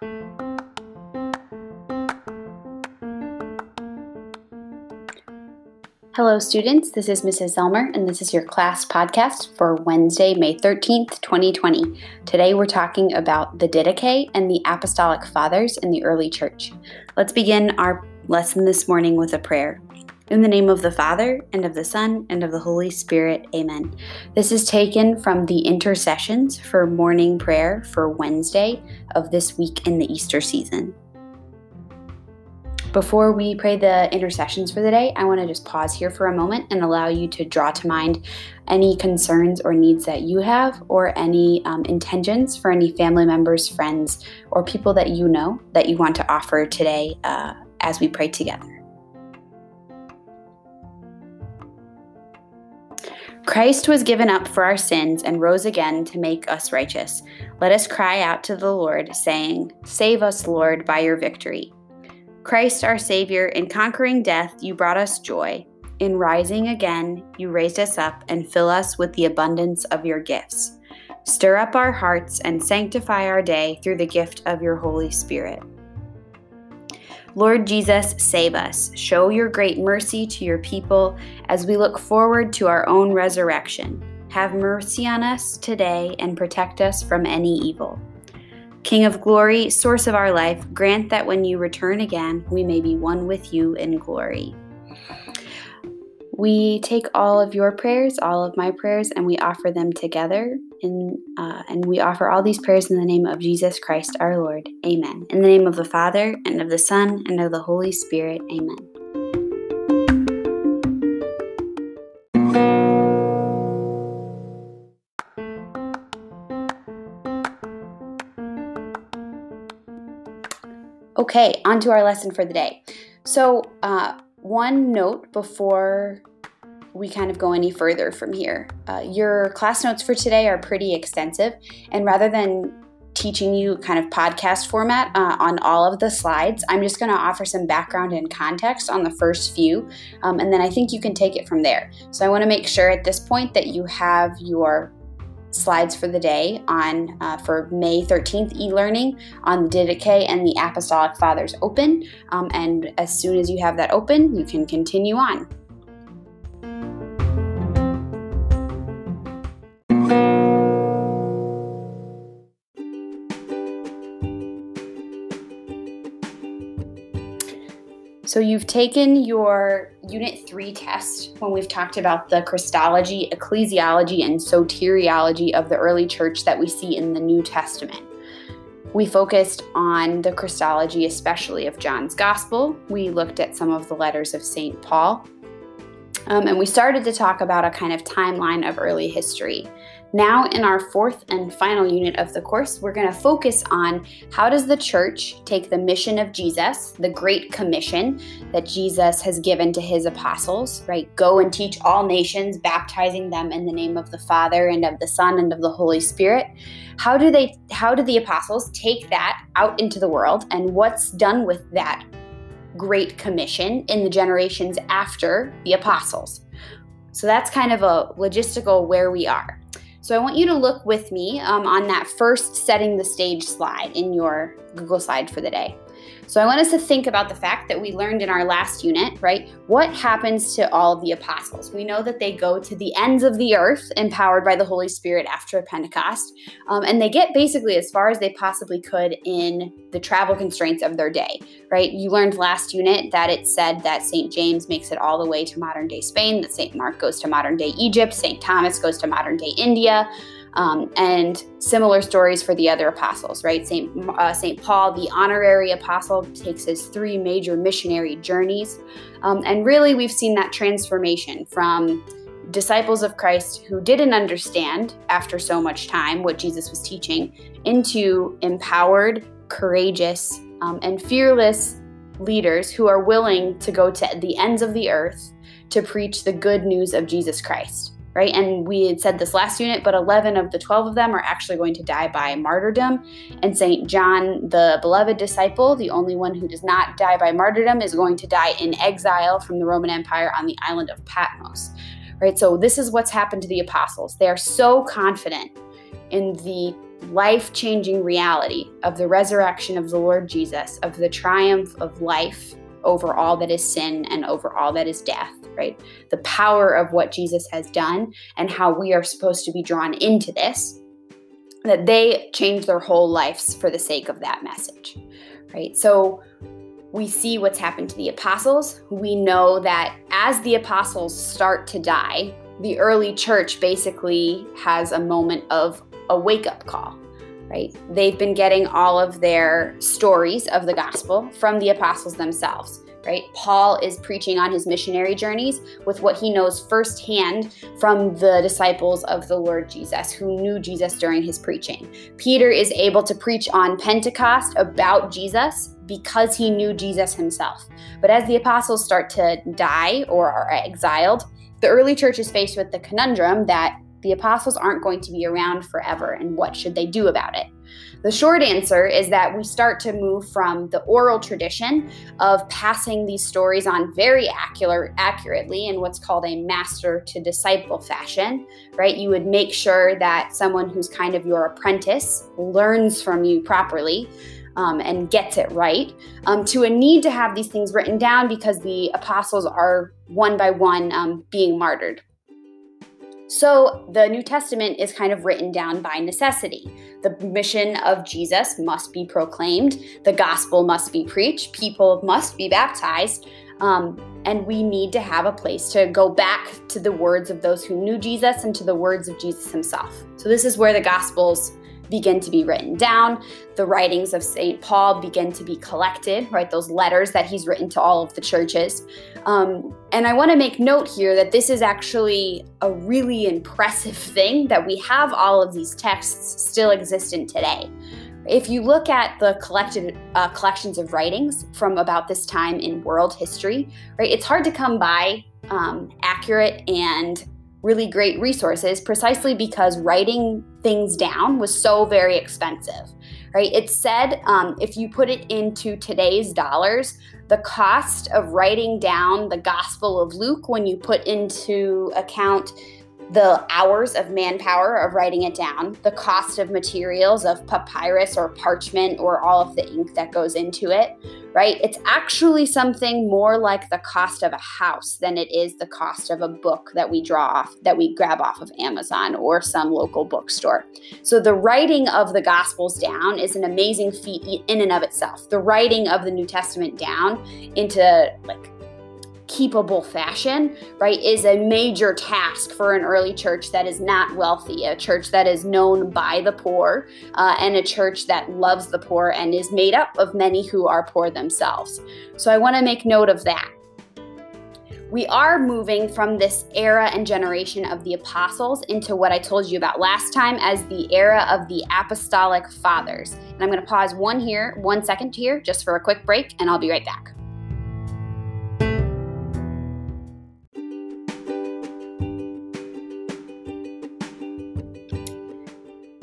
Hello, students. This is Mrs. Zelmer, and this is your class podcast for Wednesday, May 13th, 2020. Today, we're talking about the Didache and the Apostolic Fathers in the early church. Let's begin our lesson this morning with a prayer. In the name of the Father, and of the Son, and of the Holy Spirit, amen. This is taken from the intercessions for morning prayer for Wednesday of this week in the Easter season. Before we pray the intercessions for the day, I want to just pause here for a moment and allow you to draw to mind any concerns or needs that you have, or any um, intentions for any family members, friends, or people that you know that you want to offer today uh, as we pray together. Christ was given up for our sins and rose again to make us righteous. Let us cry out to the Lord, saying, Save us, Lord, by your victory. Christ our Savior, in conquering death, you brought us joy. In rising again, you raised us up and fill us with the abundance of your gifts. Stir up our hearts and sanctify our day through the gift of your Holy Spirit. Lord Jesus, save us. Show your great mercy to your people as we look forward to our own resurrection. Have mercy on us today and protect us from any evil. King of glory, source of our life, grant that when you return again, we may be one with you in glory. We take all of your prayers, all of my prayers, and we offer them together. In, uh, and we offer all these prayers in the name of Jesus Christ our Lord. Amen. In the name of the Father, and of the Son, and of the Holy Spirit. Amen. Okay, on to our lesson for the day. So, uh, one note before we kind of go any further from here. Uh, your class notes for today are pretty extensive, and rather than teaching you kind of podcast format uh, on all of the slides, I'm just going to offer some background and context on the first few, um, and then I think you can take it from there. So, I want to make sure at this point that you have your slides for the day on uh, for May 13th e-learning on the Didache and the Apostolic Fathers open. Um, and as soon as you have that open, you can continue on. So you've taken your Unit 3 test when we've talked about the Christology, ecclesiology, and soteriology of the early church that we see in the New Testament. We focused on the Christology, especially of John's Gospel. We looked at some of the letters of St. Paul. Um, and we started to talk about a kind of timeline of early history. Now, in our fourth and final unit of the course, we're going to focus on how does the church take the mission of Jesus, the great commission that Jesus has given to his apostles, right? Go and teach all nations, baptizing them in the name of the Father and of the Son and of the Holy Spirit. How do they how do the apostles take that out into the world and what's done with that great commission in the generations after the apostles? So that's kind of a logistical where we are. So I want you to look with me um, on that first setting the stage slide in your Google slide for the day. So I want us to think about the fact that we learned in our last unit, right? What happens to all the apostles? We know that they go to the ends of the earth, empowered by the Holy Spirit after Pentecost, um, and they get basically as far as they possibly could in the travel constraints of their day, right? You learned last unit that it said that St. James makes it all the way to modern day Spain, that St. Mark goes to modern day Egypt, St. Thomas goes to modern day India. Um, and similar stories for the other apostles, right? Saint uh, Saint Paul, the honorary apostle, takes his three major missionary journeys, um, and really we've seen that transformation from disciples of Christ who didn't understand after so much time what Jesus was teaching, into empowered, courageous, um, and fearless leaders who are willing to go to the ends of the earth to preach the good news of Jesus Christ right? And we had said this last unit, but 11 of the 12 of them are actually going to die by martyrdom. And St. John, the beloved disciple, the only one who does not die by martyrdom, is going to die in exile from the Roman Empire on the island of Patmos, right? So this is what's happened to the apostles. They are so confident in the life changing reality of the resurrection of the Lord Jesus, of the triumph of life over all that is sin and over all that is death, right? The power of what Jesus has done and how we are supposed to be drawn into this, that they change their whole lives for the sake of that message, right? So we see what's happened to the apostles. We know that as the apostles start to die, the early church basically has a moment of a wake up call, right? They've been getting all of their stories of the gospel from the apostles themselves, right? Paul is preaching on his missionary journeys with what he knows firsthand from the disciples of the Lord Jesus who knew Jesus during his preaching. Peter is able to preach on Pentecost about Jesus because he knew Jesus himself. But as the apostles start to die or are exiled, the early church is faced with the conundrum that the apostles aren't going to be around forever, and what should they do about it? The short answer is that we start to move from the oral tradition of passing these stories on very accurate, accurately in what's called a master to disciple fashion, right? You would make sure that someone who's kind of your apprentice learns from you properly. Um, and gets it right, um, to a need to have these things written down because the apostles are one by one um, being martyred. So the New Testament is kind of written down by necessity. The mission of Jesus must be proclaimed, the gospel must be preached, people must be baptized, um, and we need to have a place to go back to the words of those who knew Jesus and to the words of Jesus himself. So this is where the gospels begin to be written down. The writings of St. Paul begin to be collected, right? Those letters that he's written to all of the churches. Um, and I want to make note here that this is actually a really impressive thing that we have all of these texts still existent today. If you look at the collected uh, collections of writings from about this time in world history, right, it's hard to come by um, accurate and really great resources precisely because writing things down was so very expensive right? It said um, if you put it into today's dollars the cost of writing down the gospel of luke when you put into account the hours of manpower of writing it down, the cost of materials of papyrus or parchment or all of the ink that goes into it, right? It's actually something more like the cost of a house than it is the cost of a book that we draw off, that we grab off of Amazon or some local bookstore. So the writing of the Gospels down is an amazing feat in and of itself. The writing of the New Testament down into like keepable fashion, right, is a major task for an early church that is not wealthy, a church that is known by the poor, uh, and a church that loves the poor and is made up of many who are poor themselves. So I want to make note of that. We are moving from this era and generation of the apostles into what I told you about last time as the era of the apostolic fathers. And I'm going to pause one here, one second here, just for a quick break, and I'll be right back.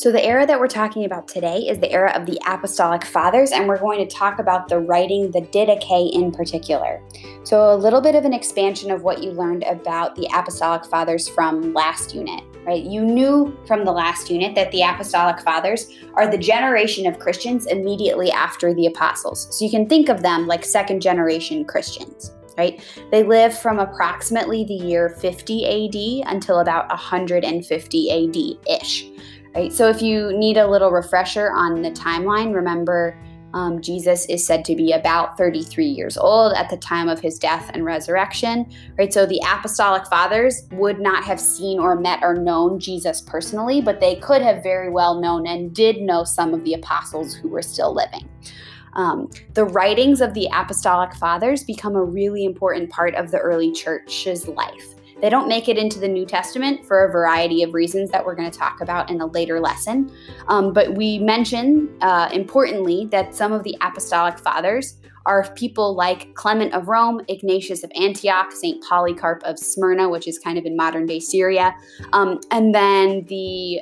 So, the era that we're talking about today is the era of the Apostolic Fathers, and we're going to talk about the writing, the Didache in particular. So, a little bit of an expansion of what you learned about the Apostolic Fathers from last unit, right? You knew from the last unit that the Apostolic Fathers are the generation of Christians immediately after the Apostles. So, you can think of them like second generation Christians. Right? They live from approximately the year 50 AD until about 150 AD ish right? So if you need a little refresher on the timeline, remember um, Jesus is said to be about 33 years old at the time of his death and resurrection, right? So the apostolic fathers would not have seen or met or known Jesus personally, but they could have very well known and did know some of the apostles who were still living. Um, the writings of the apostolic fathers become a really important part of the early church's life. They don't make it into the New Testament for a variety of reasons that we're going to talk about in a later lesson. Um, but we mention, uh, importantly, that some of the apostolic fathers are people like Clement of Rome, Ignatius of Antioch, St. Polycarp of Smyrna, which is kind of in modern day Syria, um, and then the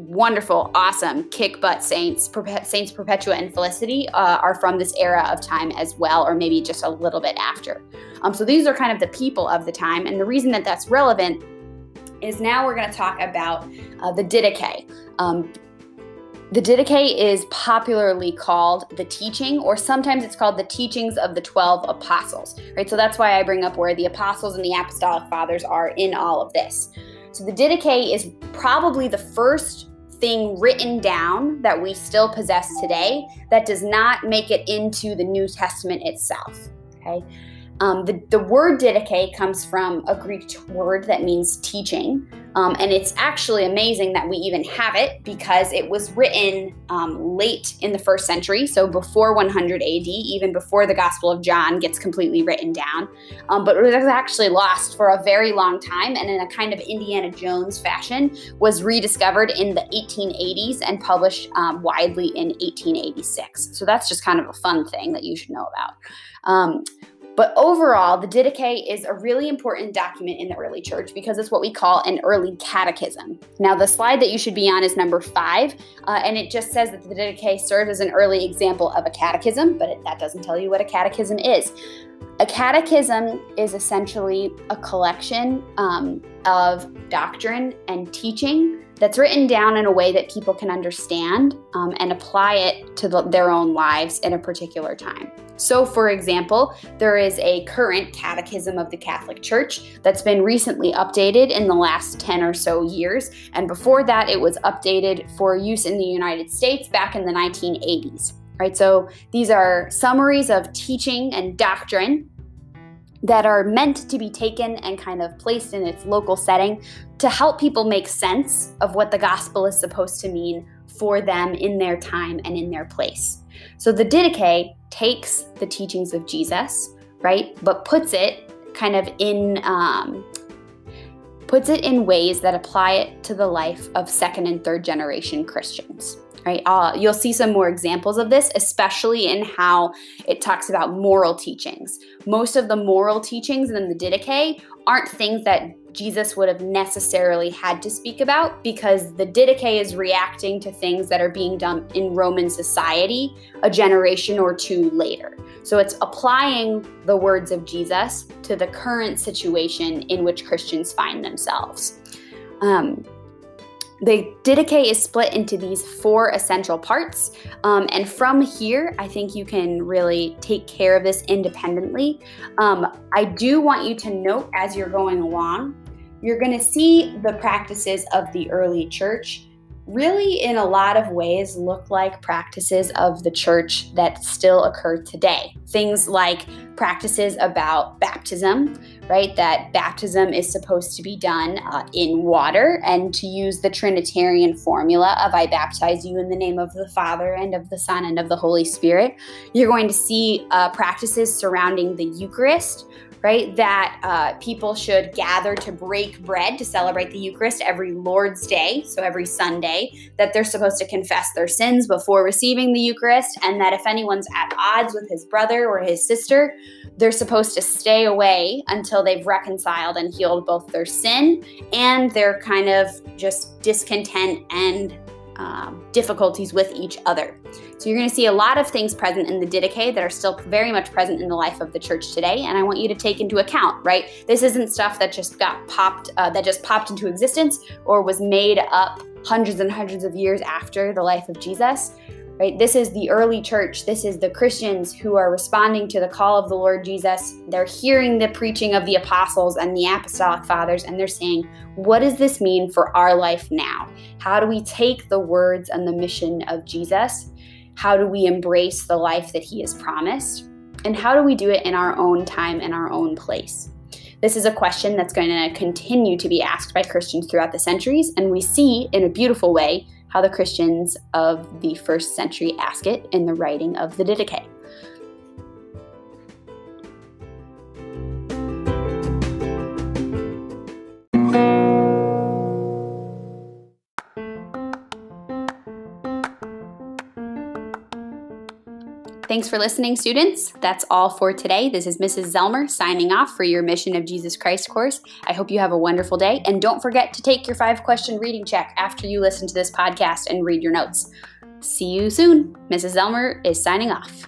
wonderful, awesome kick butt saints, Saints Perpetua and Felicity, uh, are from this era of time as well, or maybe just a little bit after. Um, so these are kind of the people of the time, and the reason that that's relevant is now we're going to talk about uh, the Didache. Um, The Didache is popularly called the teaching, or sometimes it's called the teachings of the 12 apostles, right? So that's why I bring up where the apostles and the apostolic fathers are in all of this. So the Didache is probably the first thing written down that we still possess today that does not make it into the New Testament itself, okay? Um, the, the word didache comes from a Greek word that means teaching. Um, and it's actually amazing that we even have it because it was written um, late in the first century, so before 100 AD, even before the Gospel of John gets completely written down. Um, but it was actually lost for a very long time and in a kind of Indiana Jones fashion was rediscovered in the 1880s and published um, widely in 1886. So that's just kind of a fun thing that you should know about. But overall, the Didache is a really important document in the early church because it's what we call an early catechism. Now, the slide that you should be on is number five, uh, and it just says that the Didache serves as an early example of a catechism, but it, that doesn't tell you what a catechism is. A catechism is essentially a collection um, of doctrine and teaching that's written down in a way that people can understand um, and apply it to the, their own lives in a particular time. So, for example, there is a current Catechism of the Catholic Church that's been recently updated in the last 10 or so years. And before that, it was updated for use in the United States back in the 1980s. Right, so these are summaries of teaching and doctrine that are meant to be taken and kind of placed in its local setting to help people make sense of what the gospel is supposed to mean for them in their time and in their place. So the Didache takes the teachings of Jesus, right, but puts it kind of in um, puts it in ways that apply it to the life of second and third generation Christians right? Uh, you'll see some more examples of this, especially in how it talks about moral teachings. Most of the moral teachings in the Didache aren't things that Jesus would have necessarily had to speak about because the Didache is reacting to things that are being done in Roman society a generation or two later. So it's applying the words of Jesus to the current situation in which Christians find themselves. Um, the Didache is split into these four essential parts. Um, and from here, I think you can really take care of this independently. Um, I do want you to note as you're going along, you're going to see the practices of the early church really, in a lot of ways, look like practices of the church that still occur today. Things like practices about baptism, right? That baptism is supposed to be done uh, in water and to use the Trinitarian formula of I baptize you in the name of the Father and of the Son and of the Holy Spirit. You're going to see uh, practices surrounding the Eucharist, right? That uh, people should gather to break bread to celebrate the Eucharist every Lord's Day, so every Sunday, that they're supposed to confess their sins before receiving the Eucharist, and that if anyone's at odds with his brother or his sister, they're supposed to stay away until they've reconciled and healed both their sin and their kind of just discontent and um, difficulties with each other. So you're going to see a lot of things present in the Didache that are still very much present in the life of the church today, and I want you to take into account. Right, this isn't stuff that just got popped, uh, that just popped into existence or was made up hundreds and hundreds of years after the life of Jesus right? This is the early church. This is the Christians who are responding to the call of the Lord Jesus. They're hearing the preaching of the apostles and the apostolic fathers, and they're saying, What does this mean for our life now? How do we take the words and the mission of Jesus? How do we embrace the life that he has promised? And how do we do it in our own time and our own place? This is a question that's going to continue to be asked by Christians throughout the centuries, and we see in a beautiful way how the Christians of the first century ask it in the writing of the Didache. Thanks for listening, students. That's all for today. This is Mrs. Zelmer signing off for your Mission of Jesus Christ course. I hope you have a wonderful day. And don't forget to take your five question reading check after you listen to this podcast and read your notes. See you soon. Mrs. Zelmer is signing off.